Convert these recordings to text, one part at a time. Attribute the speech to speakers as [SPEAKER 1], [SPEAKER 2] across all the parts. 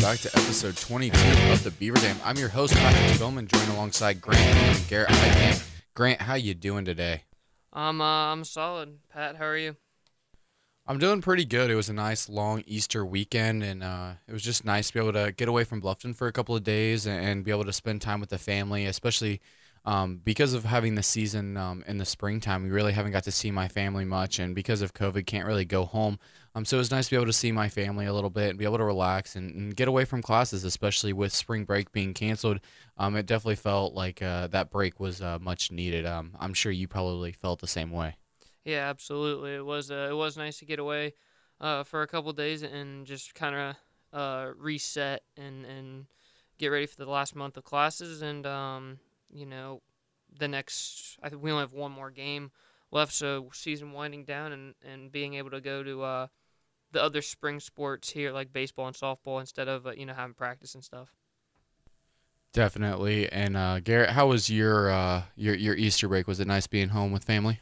[SPEAKER 1] welcome back to episode 22 of the Beaver Dam. I'm your host, Patrick Spillman, joined alongside Grant and Garrett. Grant, how you doing today?
[SPEAKER 2] I'm uh, I'm solid. Pat, how are you?
[SPEAKER 1] I'm doing pretty good. It was a nice long Easter weekend, and uh, it was just nice to be able to get away from Bluffton for a couple of days and, and be able to spend time with the family, especially um, because of having the season um, in the springtime. We really haven't got to see my family much, and because of COVID, can't really go home. Um, so it was nice to be able to see my family a little bit and be able to relax and, and get away from classes, especially with spring break being canceled. Um, it definitely felt like uh, that break was uh, much needed. Um, I'm sure you probably felt the same way.
[SPEAKER 2] Yeah, absolutely. It was uh, it was nice to get away uh, for a couple days and just kind of uh, reset and and get ready for the last month of classes and um, you know the next. I think we only have one more game left, so season winding down and and being able to go to uh, the other spring sports here like baseball and softball instead of uh, you know having practice and stuff.
[SPEAKER 1] Definitely. And uh, Garrett, how was your uh, your your Easter break? Was it nice being home with family?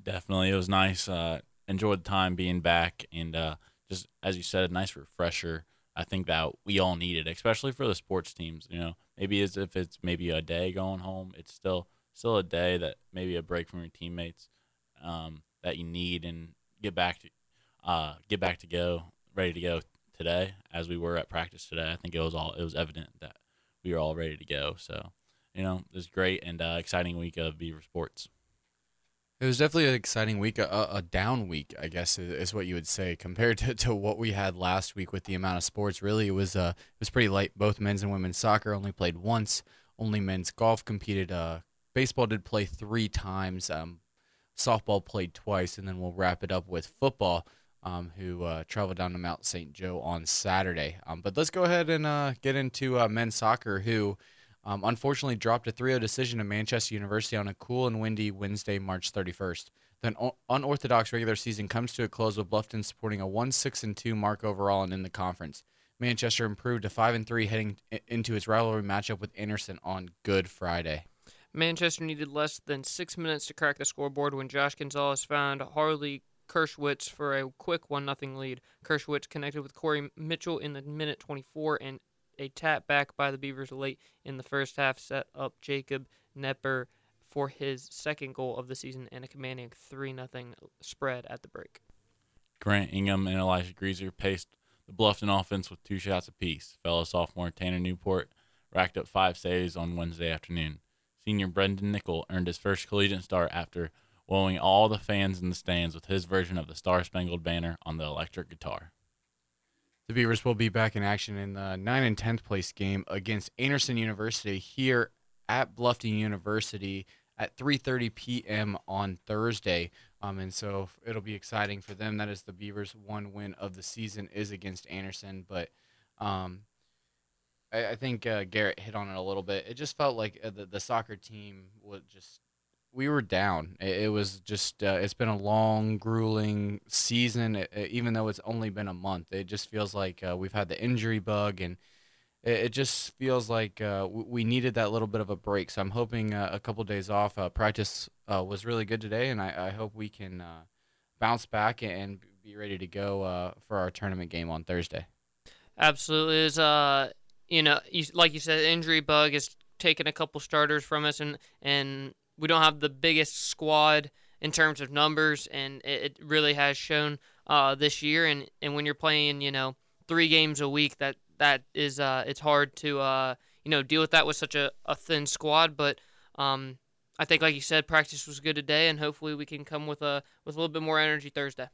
[SPEAKER 3] Definitely, it was nice. Uh, enjoyed the time being back, and uh, just as you said, a nice refresher. I think that we all need it, especially for the sports teams. You know, maybe as if it's maybe a day going home, it's still still a day that maybe a break from your teammates um, that you need and get back to uh, get back to go, ready to go today, as we were at practice today. I think it was all it was evident that we were all ready to go. So, you know, was great and uh, exciting week of Beaver sports.
[SPEAKER 1] It was definitely an exciting week, a, a down week, I guess is what you would say, compared to, to what we had last week with the amount of sports. Really, it was uh, it was pretty light. Both men's and women's soccer only played once. Only men's golf competed. Uh, baseball did play three times. Um, softball played twice, and then we'll wrap it up with football um, who uh, traveled down to Mount St. Joe on Saturday. Um, but let's go ahead and uh, get into uh, men's soccer, who um, unfortunately dropped a 3 0 decision to Manchester University on a cool and windy Wednesday, March 31st. The unorthodox regular season comes to a close with Bluffton supporting a 1 6 and 2 mark overall and in the conference. Manchester improved to 5 and 3 heading into its rivalry matchup with Anderson on Good Friday.
[SPEAKER 2] Manchester needed less than six minutes to crack the scoreboard when Josh Gonzalez found Harley Kershwitz for a quick 1 0 lead. Kershwitz connected with Corey Mitchell in the minute 24, and a tap back by the Beavers late in the first half set up Jacob Nepper for his second goal of the season and a commanding 3 0 spread at the break.
[SPEAKER 3] Grant Ingham and Elijah Greaser paced the Bluffton offense with two shots apiece. Fellow sophomore Tanner Newport racked up five saves on Wednesday afternoon. Senior Brendan Nickel earned his first collegiate start after wowing all the fans in the stands with his version of the Star Spangled Banner on the electric guitar.
[SPEAKER 1] The Beavers will be back in action in the 9 and 10th place game against Anderson University here at Bluffton University at 3:30 p.m. on Thursday. Um, and so it'll be exciting for them. That is the Beavers' one win of the season is against Anderson, but um, I, I, think uh, Garrett hit on it a little bit. It just felt like uh, the, the soccer team was just we were down. It, it was just uh, it's been a long, grueling season. It, it, even though it's only been a month, it just feels like uh, we've had the injury bug, and it, just feels like uh, we needed that little bit of a break. So I'm hoping uh, a couple of days off. Uh, practice uh, was really good today, and I, I hope we can bounce back and be ready to go for our tournament game on Thursday.
[SPEAKER 2] Absolutely, is uh, you know, you, like you said, injury bug has taken a couple starters from us, and and we don't have the biggest squad in terms of numbers, and it, it really has shown uh, this year. And, and when you're playing, you know, three games a week, that that is uh, it's hard to uh, you know deal with that with such a, a thin squad. But um, I think, like you said, practice was good today, and hopefully we can come with a with a little bit more energy Thursday.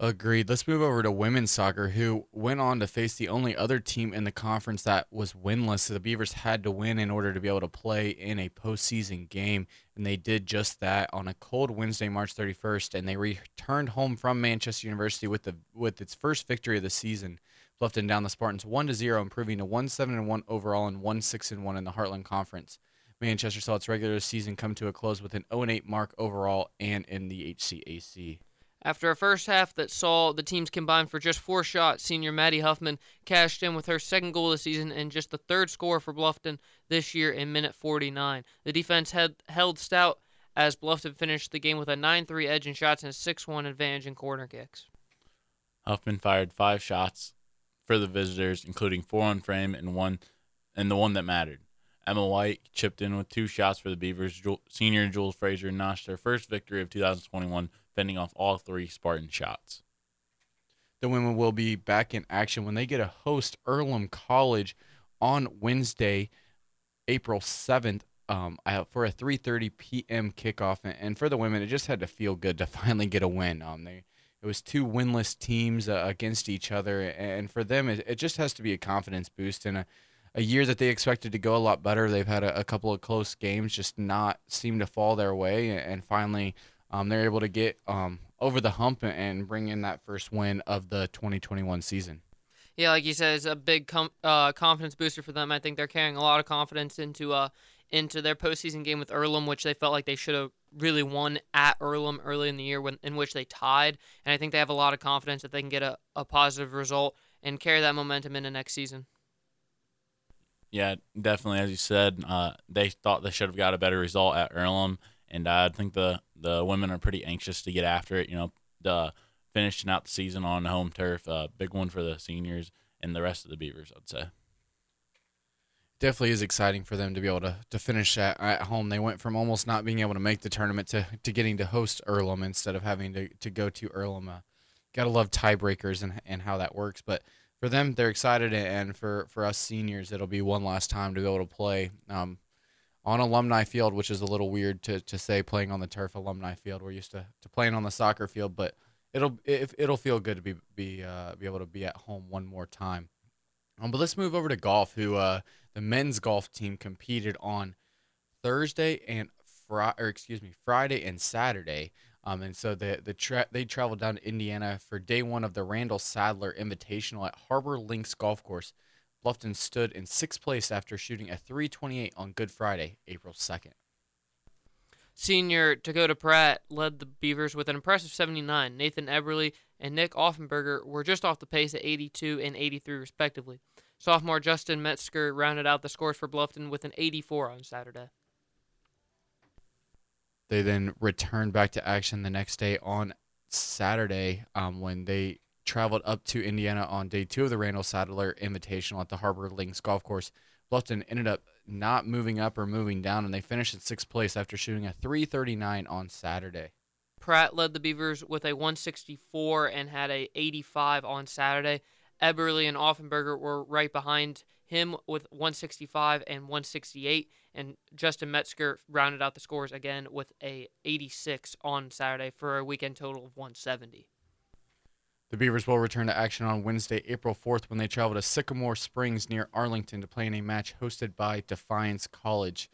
[SPEAKER 1] Agreed. Let's move over to women's soccer, who went on to face the only other team in the conference that was winless. So the Beavers had to win in order to be able to play in a postseason game, and they did just that on a cold Wednesday, March 31st. And they returned home from Manchester University with the with its first victory of the season. Bluffton down the Spartans one to zero, improving to one seven and one overall and one six and one in the Heartland Conference. Manchester saw its regular season come to a close with an 0 8 mark overall and in the HCAC.
[SPEAKER 2] After a first half that saw the teams combine for just four shots, senior Maddie Huffman cashed in with her second goal of the season and just the third score for Bluffton this year in minute 49. The defense had held stout as Bluffton finished the game with a 9-3 edge in shots and a 6-1 advantage in corner kicks.
[SPEAKER 3] Huffman fired five shots for the visitors, including four on frame and one, and the one that mattered. Emma White chipped in with two shots for the Beavers. Senior Jules Frazier notched their first victory of 2021, fending off all three Spartan shots.
[SPEAKER 1] The women will be back in action when they get a host Earlham College on Wednesday, April 7th um, for a 3:30 p.m. kickoff. And for the women, it just had to feel good to finally get a win. Um, they it was two winless teams uh, against each other, and for them, it, it just has to be a confidence boost in a a year that they expected to go a lot better. They've had a, a couple of close games, just not seem to fall their way, and finally, um, they're able to get um, over the hump and bring in that first win of the 2021 season.
[SPEAKER 2] Yeah, like you said, it's a big com- uh, confidence booster for them. I think they're carrying a lot of confidence into uh, into their postseason game with Earlham, which they felt like they should have really won at Earlham early in the year, when in which they tied. And I think they have a lot of confidence that they can get a, a positive result and carry that momentum into next season.
[SPEAKER 3] Yeah, definitely. As you said, uh, they thought they should have got a better result at Earlham, and I think the the women are pretty anxious to get after it. You know, the finishing out the season on home turf, uh, big one for the seniors and the rest of the Beavers, I'd say
[SPEAKER 1] definitely is exciting for them to be able to, to finish at, at home. They went from almost not being able to make the tournament to, to getting to host Earlham instead of having to, to go to Earlham. Uh, gotta love tiebreakers and, and how that works. But for them, they're excited, and for, for us seniors, it'll be one last time to be able to play um, on Alumni Field, which is a little weird to, to say playing on the turf Alumni Field. We're used to, to playing on the soccer field, but it'll it, it'll feel good to be be uh, be able to be at home one more time. Um, but let's move over to golf. Who uh, the men's golf team competed on Thursday and Friday, or excuse me, Friday and Saturday. Um, and so the the tra- they traveled down to Indiana for day one of the Randall Sadler Invitational at Harbor Links Golf Course. Bluffton stood in sixth place after shooting a 328 on Good Friday, April 2nd.
[SPEAKER 2] Senior Dakota Pratt led the Beavers with an impressive 79. Nathan Eberly and Nick Offenberger were just off the pace at 82 and 83, respectively. Sophomore Justin Metzger rounded out the scores for Bluffton with an 84 on Saturday.
[SPEAKER 1] They then returned back to action the next day on Saturday um, when they traveled up to Indiana on day two of the Randall Sadler Invitational at the Harbor Links Golf Course. Bluffton ended up not moving up or moving down, and they finished in sixth place after shooting a 339 on Saturday.
[SPEAKER 2] Pratt led the Beavers with a 164 and had a 85 on Saturday. Eberly and Offenberger were right behind him with 165 and 168, and Justin Metzger rounded out the scores again with a 86 on Saturday for a weekend total of 170.
[SPEAKER 1] The Beavers will return to action on Wednesday, April 4th, when they travel to Sycamore Springs near Arlington to play in a match hosted by Defiance College.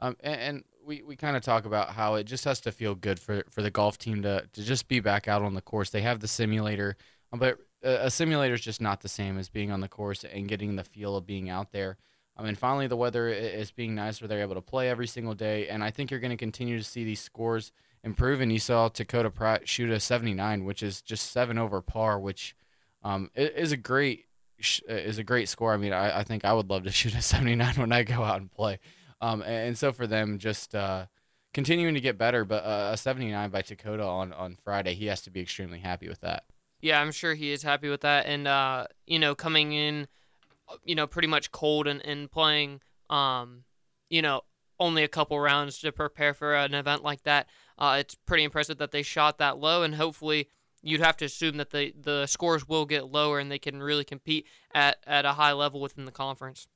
[SPEAKER 1] Um, and, and, we, we kind of talk about how it just has to feel good for, for the golf team to, to just be back out on the course. They have the simulator, um, but a, simulator is just not the same as being on the course and getting the feel of being out there. I mean, finally, the weather is being nice where they're able to play every single day, and I think you're going to continue to see these scores – improving. You saw Dakota Pratt shoot a 79, which is just seven over par, which um, is a great is a great score. I mean, I, I think I would love to shoot a 79 when I go out and play. Um, and, so for them, just uh, continuing to get better, but uh, a 79 by Dakota on, on Friday, he has to be extremely happy with that.
[SPEAKER 2] Yeah, I'm sure he is happy with that. And, uh, you know, coming in, you know, pretty much cold and, and playing, um, you know, only a couple rounds to prepare for an event like that. Uh, it's pretty impressive that they shot that low, and hopefully you'd have to assume that the the scores will get lower and they can really compete at, at a high level within the conference.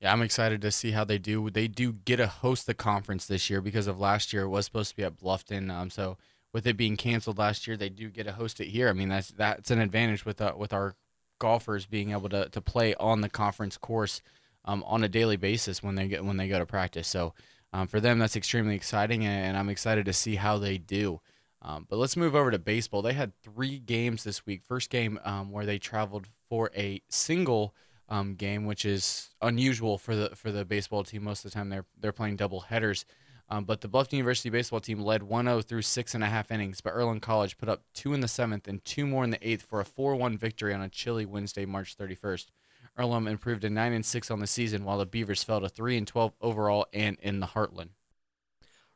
[SPEAKER 1] Yeah, I'm excited to see how they do. They do get to host the conference this year because of last year it was supposed to be at Bluffton. Um, so with it being canceled last year, they do get to host it here. I mean, that's that's an advantage with uh, with our golfers being able to, to play on the conference course um, on a daily basis when they get when they go to practice. So um, for them, that's extremely exciting, and I'm excited to see how they do. Um, but let's move over to baseball. They had three games this week. First game um, where they traveled for a single um, game, which is unusual for the for the baseball team. Most of the time, they're they're playing double headers. Um, but the Bluffton University baseball team led 1-0 through six and a half innings. But Earlham College put up two in the seventh and two more in the eighth for a 4-1 victory on a chilly Wednesday, March 31st. Earlham improved to 9 and 6 on the season, while the Beavers fell to 3 and 12 overall and in the Heartland.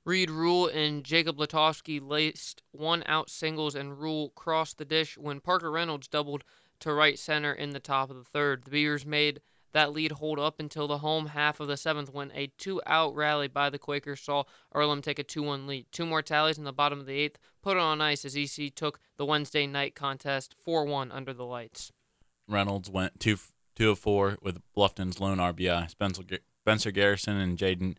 [SPEAKER 2] Reed Rule and Jacob Latowski laced one out singles, and Rule crossed the dish when Parker Reynolds doubled to right center in the top of the third. The Beavers made that lead hold up until the home half of the seventh when a two out rally by the Quakers saw Earlham take a 2 1 lead. Two more tallies in the bottom of the eighth put it on ice as EC took the Wednesday night contest 4 1 under the lights.
[SPEAKER 3] Reynolds went two two of four with Bluffton's lone RBI. Spencer, Spencer Garrison and Jaden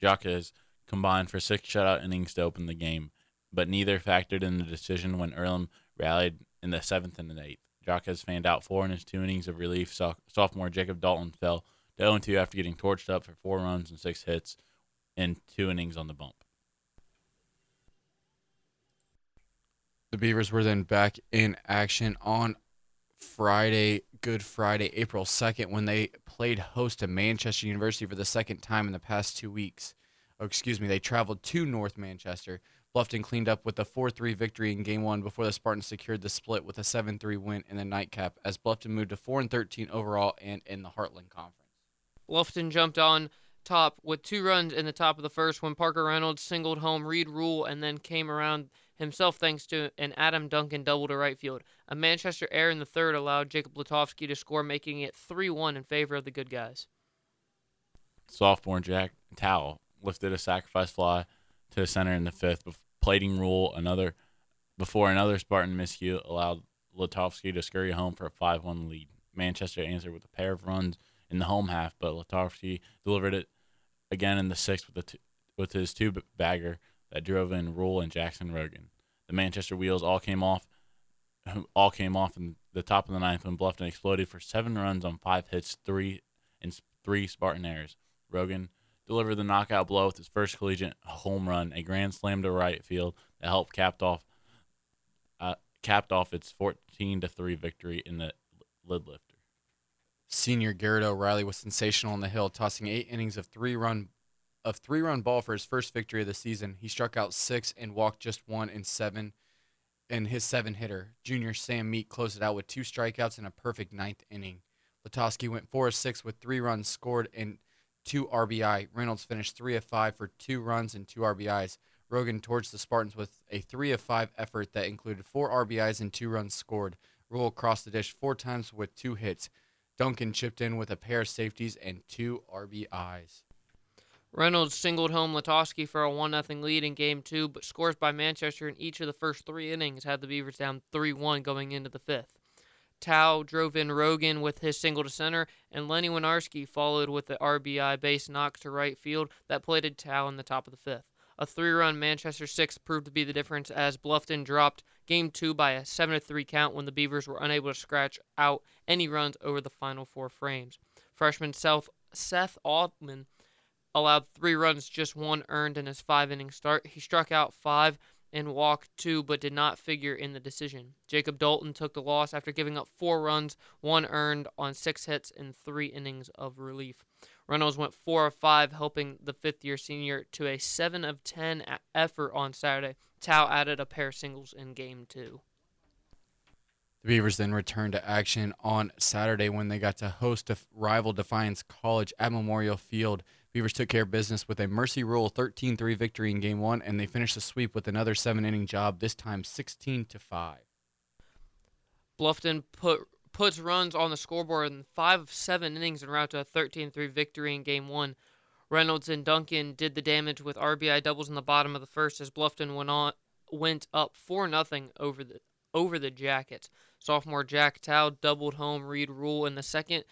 [SPEAKER 3] Jacques combined for six shutout innings to open the game, but neither factored in the decision when Earlham rallied in the seventh and the eighth. Jacques fanned out four in his two innings of relief. So- sophomore Jacob Dalton fell to 0 2 after getting torched up for four runs and six hits in two innings on the bump.
[SPEAKER 1] The Beavers were then back in action on Friday, Good Friday, April 2nd, when they played host to Manchester University for the second time in the past two weeks. Oh, excuse me, they traveled to North Manchester. Bluffton cleaned up with a 4 3 victory in game one before the Spartans secured the split with a 7 3 win in the nightcap as Bluffton moved to 4 13 overall and in the Heartland Conference.
[SPEAKER 2] Bluffton jumped on top with two runs in the top of the first when Parker Reynolds singled home Reed Rule and then came around himself thanks to an Adam Duncan double to right field. A Manchester error in the third allowed Jacob Latovsky to score, making it 3 1 in favor of the good guys.
[SPEAKER 3] Sophomore Jack Tao lifted a sacrifice fly to center in the fifth. Plating rule another before another Spartan miscue allowed Latovsky to scurry home for a 5-1 lead. Manchester answered with a pair of runs in the home half, but Latovsky delivered it again in the sixth with, the with his two bagger that drove in Rule and Jackson Rogan. The Manchester wheels all came off all came off in the top of the ninth when Bluffton exploded for seven runs on five hits, three and three Spartan errors. Rogan delivered the knockout blow with his first collegiate home run, a grand slam to right field that helped capped off uh, capped off its 14 to 3 victory in the lid lifter.
[SPEAKER 1] Senior Garrett O'Reilly was sensational on the hill, tossing eight innings of three run of three run ball for his first victory of the season. He struck out six and walked just one in seven in his seven hitter. Junior Sam Meek closed it out with two strikeouts and a perfect ninth inning. Latoski went four of six with three runs scored and two RBI. Reynolds finished three of five for two runs and two RBIs. Rogan torched the Spartans with a three of five effort that included four RBIs and two runs scored. Rule crossed the dish four times with two hits. Duncan chipped in with a pair of safeties and two RBIs.
[SPEAKER 2] Reynolds singled home Latoski for a 1 0 lead in Game 2, but scores by Manchester in each of the first three innings had the Beavers down 3 1 going into the fifth. Tao drove in Rogan with his single to center, and Lenny Winarski followed with the RBI base knock to right field that plated Tao in the top of the fifth. A three run Manchester six proved to be the difference as Bluffton dropped game two by a 7 3 count when the Beavers were unable to scratch out any runs over the final four frames. Freshman Seth, Seth Altman allowed three runs, just one earned in his five inning start. He struck out five and walked two, but did not figure in the decision. Jacob Dalton took the loss after giving up four runs, one earned on six hits in three innings of relief. Reynolds went four of five, helping the fifth year senior to a seven of ten effort on Saturday. Tao added a pair of singles in game two.
[SPEAKER 1] The Beavers then returned to action on Saturday when they got to host a rival Defiance College at Memorial Field. Beavers took care of business with a Mercy Rule 13 3 victory in game one, and they finished the sweep with another seven inning job, this time 16 to 5.
[SPEAKER 2] Bluffton put puts runs on the scoreboard in five of seven innings en route to a 13 3 victory in game one. Reynolds and Duncan did the damage with RBI doubles in the bottom of the first as Bluffton went on went up 4 0 over the over the Jackets. Sophomore Jack Tao doubled home Reed Rule in the second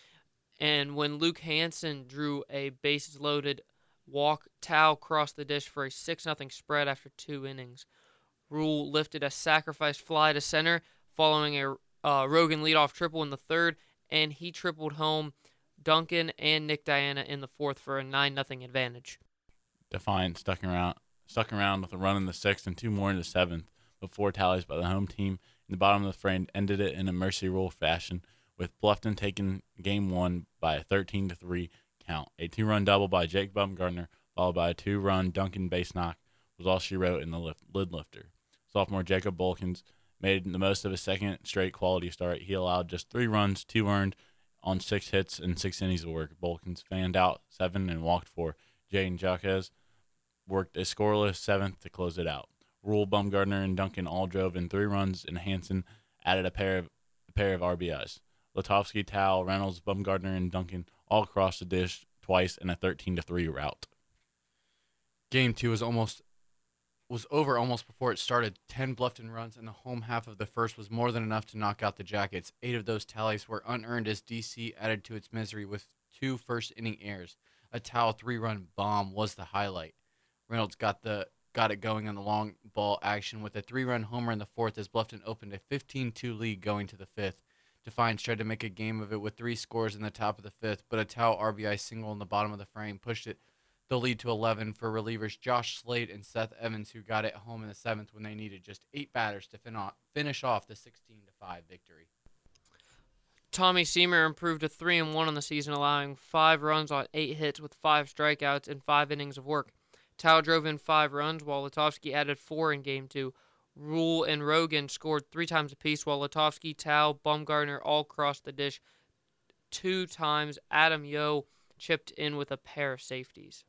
[SPEAKER 2] and when Luke Hansen drew a bases loaded walk, Tao crossed the dish for a 6 0 spread after two innings. Rule lifted a sacrifice fly to center following a uh, Rogan leadoff triple in the third, and he tripled home Duncan and Nick Diana in the fourth for a 9 0 advantage.
[SPEAKER 3] Defiant stuck around, stuck around with a run in the sixth and two more in the seventh before tallies by the home team in the bottom of the frame ended it in a mercy rule fashion with Bluffton taking game one by a 13 to 3 count. A two run double by Jake Bumgardner, followed by a two run Duncan base knock, was all she wrote in the lift, lid lifter. Sophomore Jacob Bolkins made the most of a second straight quality start. He allowed just three runs, two earned on six hits and six innings of work. Bolkins fanned out seven and walked four. Jaden Jaquez worked a scoreless seventh to close it out. Rule Bumgardner and Duncan all drove in three runs, and Hanson added a pair of a pair of RBIs. Latovsky, Tao, Reynolds, Bumgardner, and Duncan all crossed the dish twice in a 13 to 3 rout.
[SPEAKER 1] Game two was almost was over almost before it started. Ten Bluffton runs in the home half of the first was more than enough to knock out the Jackets. Eight of those tallies were unearned as DC added to its misery with two first inning errors. A Tao three run bomb was the highlight. Reynolds got the got it going on the long ball action with a three run homer in the fourth as Bluffton opened a 15 2 lead going to the fifth. Defiance tried to make a game of it with three scores in the top of the fifth, but a Tao RBI single in the bottom of the frame pushed it the lead to 11 for relievers Josh Slade and Seth Evans, who got it home in the seventh when they needed just eight batters to fin- finish off the 16 5 victory.
[SPEAKER 2] Tommy Seamer improved to 3 and 1 on the season, allowing 5 runs on 8 hits with 5 strikeouts and 5 innings of work. Tao drove in 5 runs, while Latovsky added 4 in game 2. Rule and Rogan scored 3 times apiece, while Latovsky, Tao, Bumgardner all crossed the dish two times. Adam Yo chipped in with a pair of safeties.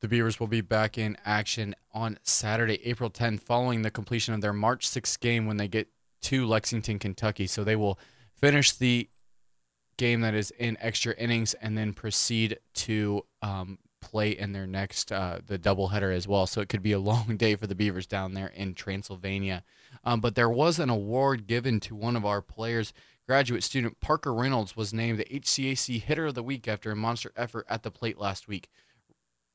[SPEAKER 1] The Beavers will be back in action on Saturday, April 10th, following the completion of their March 6th game when they get to Lexington, Kentucky. So they will finish the game that is in extra innings and then proceed to um, play in their next uh, the doubleheader as well. So it could be a long day for the Beavers down there in Transylvania. Um, but there was an award given to one of our players. Graduate student Parker Reynolds was named the HCAC Hitter of the Week after a monster effort at the plate last week.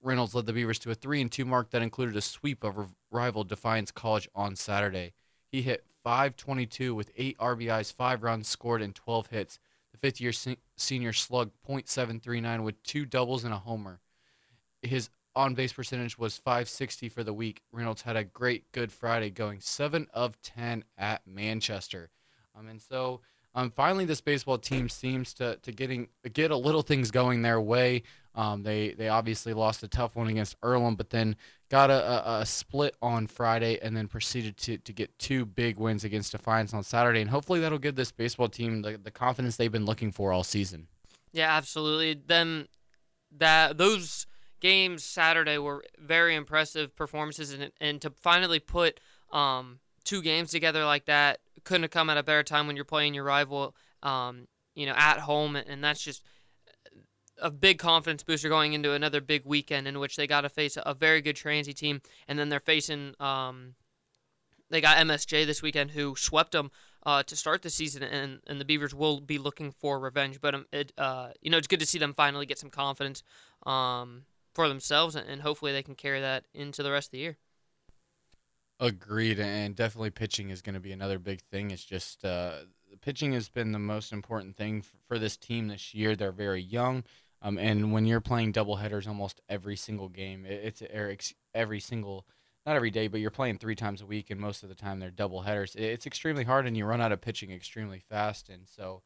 [SPEAKER 1] Reynolds led the Beavers to a 3 and 2 mark that included a sweep of rival Defiance College on Saturday. He hit 522 with 8 RBIs, 5 runs scored, and 12 hits. The fifth year se- senior slugged .739 with two doubles and a homer. His on base percentage was 560 for the week. Reynolds had a great Good Friday, going 7 of 10 at Manchester. Um, and so um, finally, this baseball team seems to, to getting get a little things going their way. Um, they they obviously lost a tough one against Earlham, but then got a, a, a, split on Friday, and then proceeded to, to get two big wins against Defiance on Saturday, and hopefully that'll give this baseball team the, the confidence they've been looking for all season.
[SPEAKER 2] Yeah, absolutely. Then that those games Saturday were very impressive performances, and and to finally put um, two games together like that couldn't have come at a better time when you're playing your rival, um, you know, at home, and that's just a big confidence booster going into another big weekend in which they got to face a very good Transy team, and then they're facing um, they got MSJ this weekend who swept them uh, to start the season, and, and the Beavers will be looking for revenge. But um, it uh, you know it's good to see them finally get some confidence um, for themselves, and hopefully they can carry that into the rest of the year.
[SPEAKER 1] Agreed, and definitely pitching is going to be another big thing. It's just uh, pitching has been the most important thing for, this team this year. They're very young, um, and when you're playing double headers almost every single game, it, it's every single not every day, but you're playing three times a week, and most of the time they're double headers. It's extremely hard, and you run out of pitching extremely fast, and so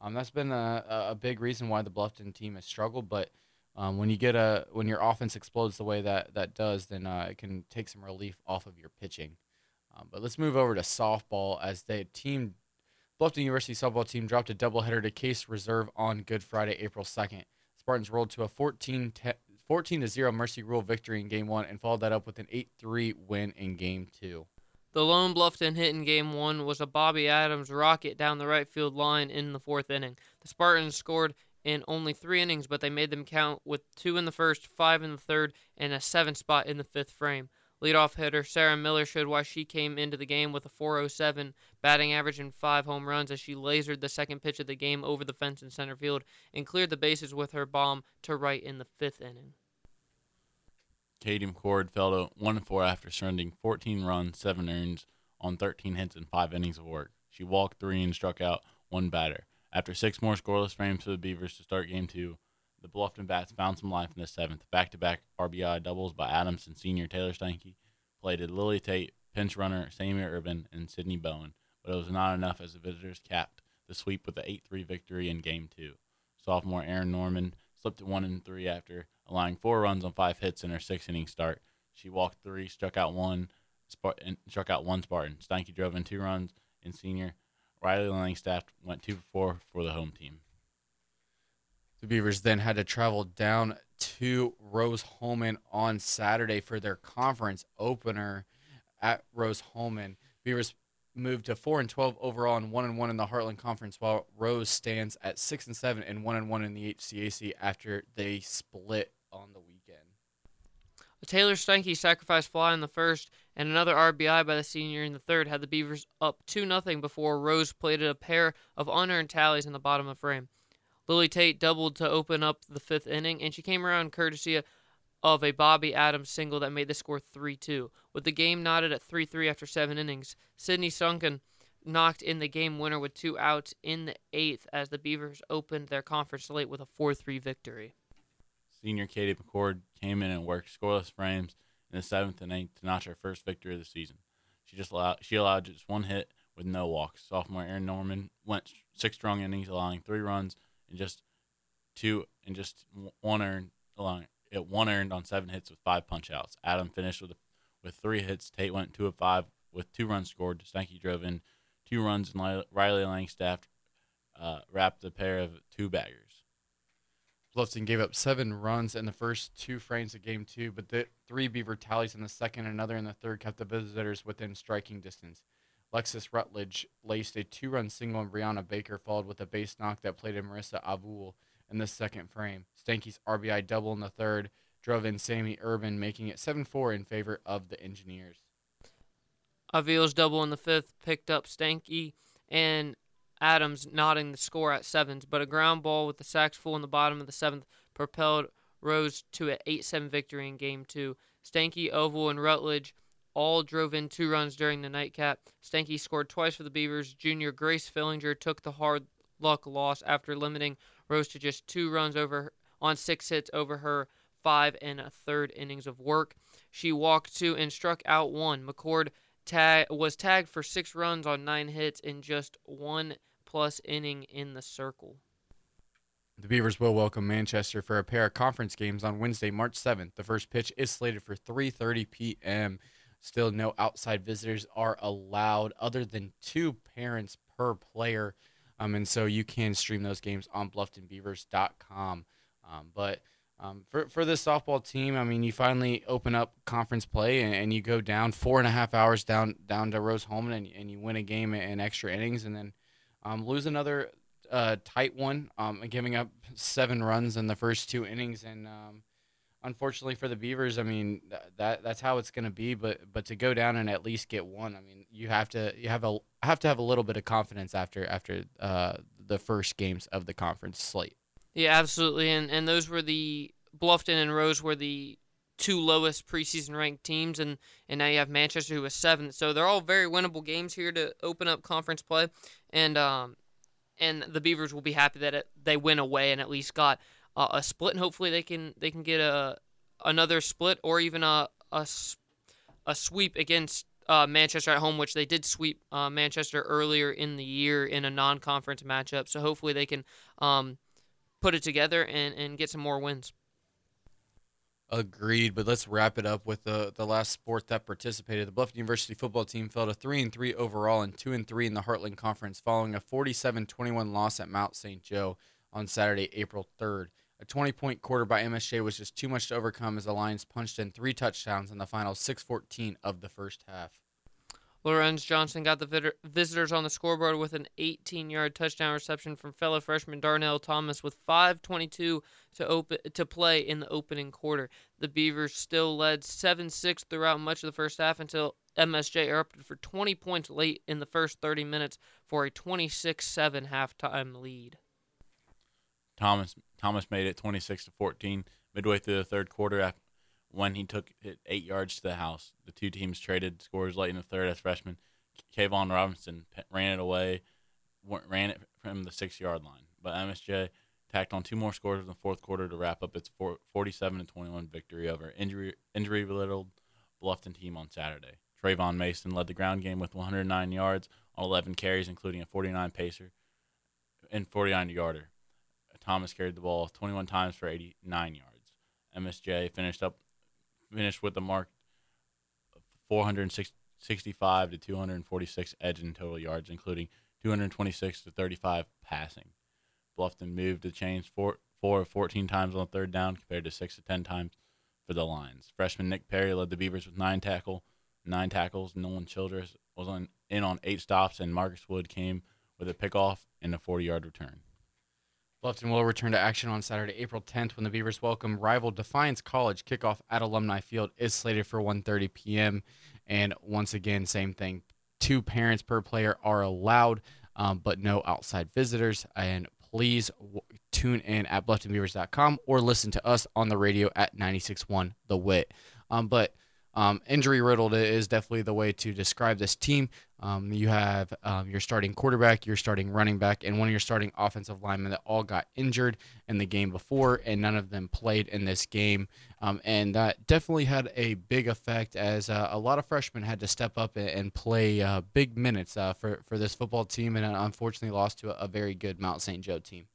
[SPEAKER 1] um, that's been a, a big reason why the Bluffton team has struggled. But um, when you get a when your offense explodes the way that that does, then uh, it can take some relief off of your pitching. Um, but let's move over to softball as the team, Bluffton University softball team dropped a doubleheader to Case Reserve on Good Friday, April second. Spartans rolled to a 14, 14 to zero Mercy Rule victory in Game One and followed that up with an eight three win in Game Two.
[SPEAKER 2] The lone Bluffton hit in Game One was a Bobby Adams rocket down the right field line in the fourth inning. The Spartans scored in only three innings, but they made them count with two in the first, five in the third, and a seventh spot in the fifth frame. Leadoff hitter Sarah Miller showed why she came into the game with a 407 batting average and five home runs as she lasered the second pitch of the game over the fence in center field and cleared the bases with her bomb to right in the fifth inning.
[SPEAKER 3] Katie McCord fell to 1 4 after surrendering 14 runs, 7 earns on 13 hits and 5 innings of work. She walked 3 and struck out one batter. After six more scoreless frames for the Beavers to start game two, the Bluffton Bats found some life in the seventh. Back to back RBI doubles by Adams and senior Taylor Steinke plated Lily Tate, pinch runner Sammy Urban, and Sydney Bowen, but it was not enough as the visitors capped the sweep with the 8 3 victory in game two. Sophomore Erin Norman slipped to 1 and 3 after allowing four runs on five hits in her six inning start. She walked three, struck out one, struck out one Spartan. Steinke drove in two runs, and senior Riley Langstaff went two for four for the home team.
[SPEAKER 1] The Beavers then had to travel down to Rose-Hulman on Saturday for their conference opener at Rose-Hulman. Beavers moved to four and twelve overall and one and one in the Heartland Conference, while Rose stands at six and seven and one and one in the HCAC after they split on the weekend.
[SPEAKER 2] A Taylor Stanky sacrifice fly in the first, and another RBI by the senior in the third had the Beavers up 2 0 before Rose played a pair of unearned tallies in the bottom of the frame. Lily Tate doubled to open up the fifth inning, and she came around courtesy of a Bobby Adams single that made the score 3 2. With the game knotted at 3 3 after seven innings, Sydney Sunken knocked in the game winner with two outs in the eighth as the Beavers opened their conference slate with a 4 3 victory.
[SPEAKER 3] Senior Katie McCord came in and worked scoreless frames in the seventh and eighth to notch her first victory of the season. She just allowed she allowed just one hit with no walks. Sophomore Erin Norman went six strong innings, allowing three runs and just two and just one earned, allowing it one earned on seven hits with five punch outs. Adam finished with with three hits. Tate went two of five with two runs scored. Stanky drove in two runs, and Riley Langstaff uh, wrapped a pair of two baggers.
[SPEAKER 1] Bluffton gave up seven runs in the first two frames of game two, but the three Beaver tallies in the second and another in the third kept the visitors within striking distance. Lexus Rutledge laced a two run single, and Brianna Baker followed with a base knock that played in Marissa Avul in the second frame. Stanky's RBI double in the third drove in Sammy Urban, making it 7 4 in favor of the Engineers.
[SPEAKER 2] Avul's double in the fifth picked up Stanky, and Adams nodding the score at sevens, but a ground ball with the sacks full in the bottom of the seventh propelled Rose to an 8 7 victory in game two. Stanky, Oval, and Rutledge all drove in two runs during the nightcap. Stanky scored twice for the Beavers. Junior Grace Fillinger took the hard luck loss after limiting Rose to just two runs over on six hits over her five and a third innings of work. She walked two and struck out one. McCord tag, was tagged for six runs on nine hits in just one plus inning in the circle.
[SPEAKER 1] The Beavers will welcome Manchester for a pair of conference games on Wednesday, March 7th. The first pitch is slated for 3:30 p.m. Still no outside visitors are allowed other than two parents per player. Um, and so you can stream those games on blufftonbeavers.com. Um, but um, for, for this softball team, I mean, you finally open up conference play and, and, you go down four and a half hours down down to Rose Hulman and, and you win a game in extra innings and then um, lose another uh, tight one, um, giving up seven runs in the first two innings. And um, unfortunately for the Beavers, I mean that that's how it's going to be. But but to go down and at least get one, I mean you have to you have a have to have a little bit of confidence after after uh, the first games of the conference slate.
[SPEAKER 2] Yeah, absolutely. And and those were the Bluffton and Rose were the two lowest preseason ranked teams, and, and now you have Manchester who was seventh. So they're all very winnable games here to open up conference play, and um, and the Beavers will be happy that it, they win away and at least got uh, a split, and hopefully they can they can get a another split or even a a, a sweep against uh, Manchester at home, which they did sweep uh, Manchester earlier in the year in a non-conference matchup. So hopefully they can um, put it together and, and get some more wins.
[SPEAKER 1] Agreed, but let's wrap it up with the the last sport that participated. The Bluffton University football team fell to three and three overall and two and three in the Heartland Conference, following a 47-21 loss at Mount St. Joe on Saturday, April 3rd. A 20-point quarter by MSJ was just too much to overcome as the Lions punched in three touchdowns in the final 6-14 of the first half.
[SPEAKER 2] Lorenz Johnson got the visitors on the scoreboard with an 18-yard touchdown reception from fellow freshman Darnell Thomas with 5:22 to open to play in the opening quarter. The Beavers still led 7-6 throughout much of the first half until MSJ erupted for 20 points late in the first 30 minutes for a 26-7 halftime lead.
[SPEAKER 3] Thomas Thomas made it 26 to 14 midway through the third quarter after when he took it eight yards to the house. The two teams traded scores late in the third as freshman. Kayvon Robinson ran it away, ran it from the six yard line. But MSJ tacked on two more scores in the fourth quarter to wrap up its 47 21 victory over injury injury riddled Bluffton team on Saturday. Trayvon Mason led the ground game with 109 yards on 11 carries, including a 49 pacer and 49 yarder. Thomas carried the ball 21 times for 89 yards. MSJ finished up finished with a mark 465 to 246 edge in total yards, including 226 to 35 passing. Bluffton moved the chains four, four 14 times on third down compared to six to 10 times for the Lions. Freshman Nick Perry led the Beavers with nine tackle, nine tackles. Nolan Childress was on in on eight stops, and Marcus Wood came with a pickoff and a 40 yard return.
[SPEAKER 1] Bluffton will return to action on Saturday, April 10th, when the Beavers welcome rival Defiance College. Kickoff at Alumni Field is slated for 1:30 p.m. And once again, same thing. Two parents per player are allowed, um, but no outside visitors. And please w- tune in at BlufftonBeavers.com or listen to us on the radio at 96.1 The Wit. Um, but um, injury riddled is definitely the way to describe this team. Um, you have um, your starting quarterback, your starting running back, and one of your starting offensive linemen that all got injured in the game before, and none of them played in this game. Um, and that definitely had a big effect as uh, a lot of freshmen had to step up and, play uh, big minutes uh, for, for this football team, and unfortunately lost to a, a very good Mount St. Joe team.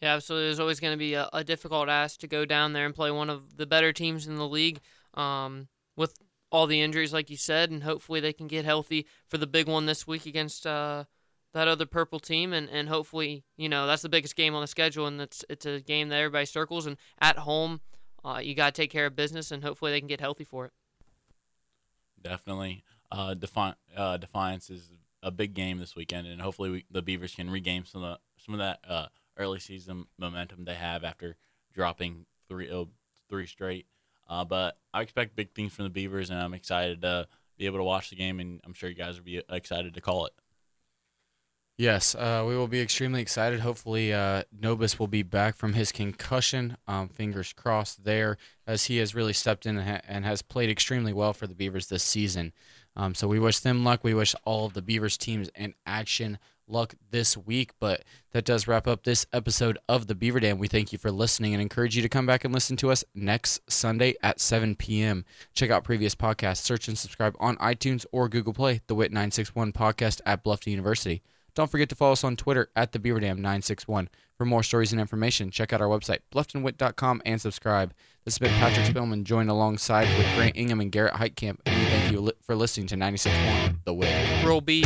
[SPEAKER 2] Yeah, absolutely. There's always going to be a, a, difficult ask to go down there and play one of the better teams in the league. Um, with all the injuries, like you said, and hopefully they can get healthy for the big one this week against uh, that other purple team, and, and hopefully you know that's the biggest game on the schedule, and it's it's a game that everybody circles, and at home, uh, you got to take care of business, and hopefully they can get healthy for it.
[SPEAKER 3] Definitely, uh, Defi- uh, Defiance is a big game this weekend, and hopefully we, the Beavers can regain some of the, some of that uh, early season momentum they have after dropping three oh, three straight. Uh, but I expect big things from the Beavers, and I'm excited to be able to watch the game, and I'm sure you guys will be excited to call it.
[SPEAKER 1] Yes, uh, we will be extremely excited. Hopefully, uh, Nobis will be back from his concussion. Um, fingers crossed there, as he has really stepped in and, has played extremely well for the Beavers this season. Um, so we wish them luck. We wish all of the Beavers teams in action luck this week. But that does wrap up this episode of the Beaver Dam. We thank you for listening and encourage you to come back and listen to us next Sunday at 7 p.m. Check out previous podcasts, search and subscribe on iTunes or Google Play, the WIT 961 podcast at Bluffton University. Don't forget to follow us on Twitter at the Beaver Dam 961 For more stories and information, check out our website, blufftonwit.com, and subscribe. This has been Patrick Spillman, joined alongside with Grant Ingham and Garrett Heitkamp. And we thank you for listening to 96.1 The Wit.
[SPEAKER 2] Roll B.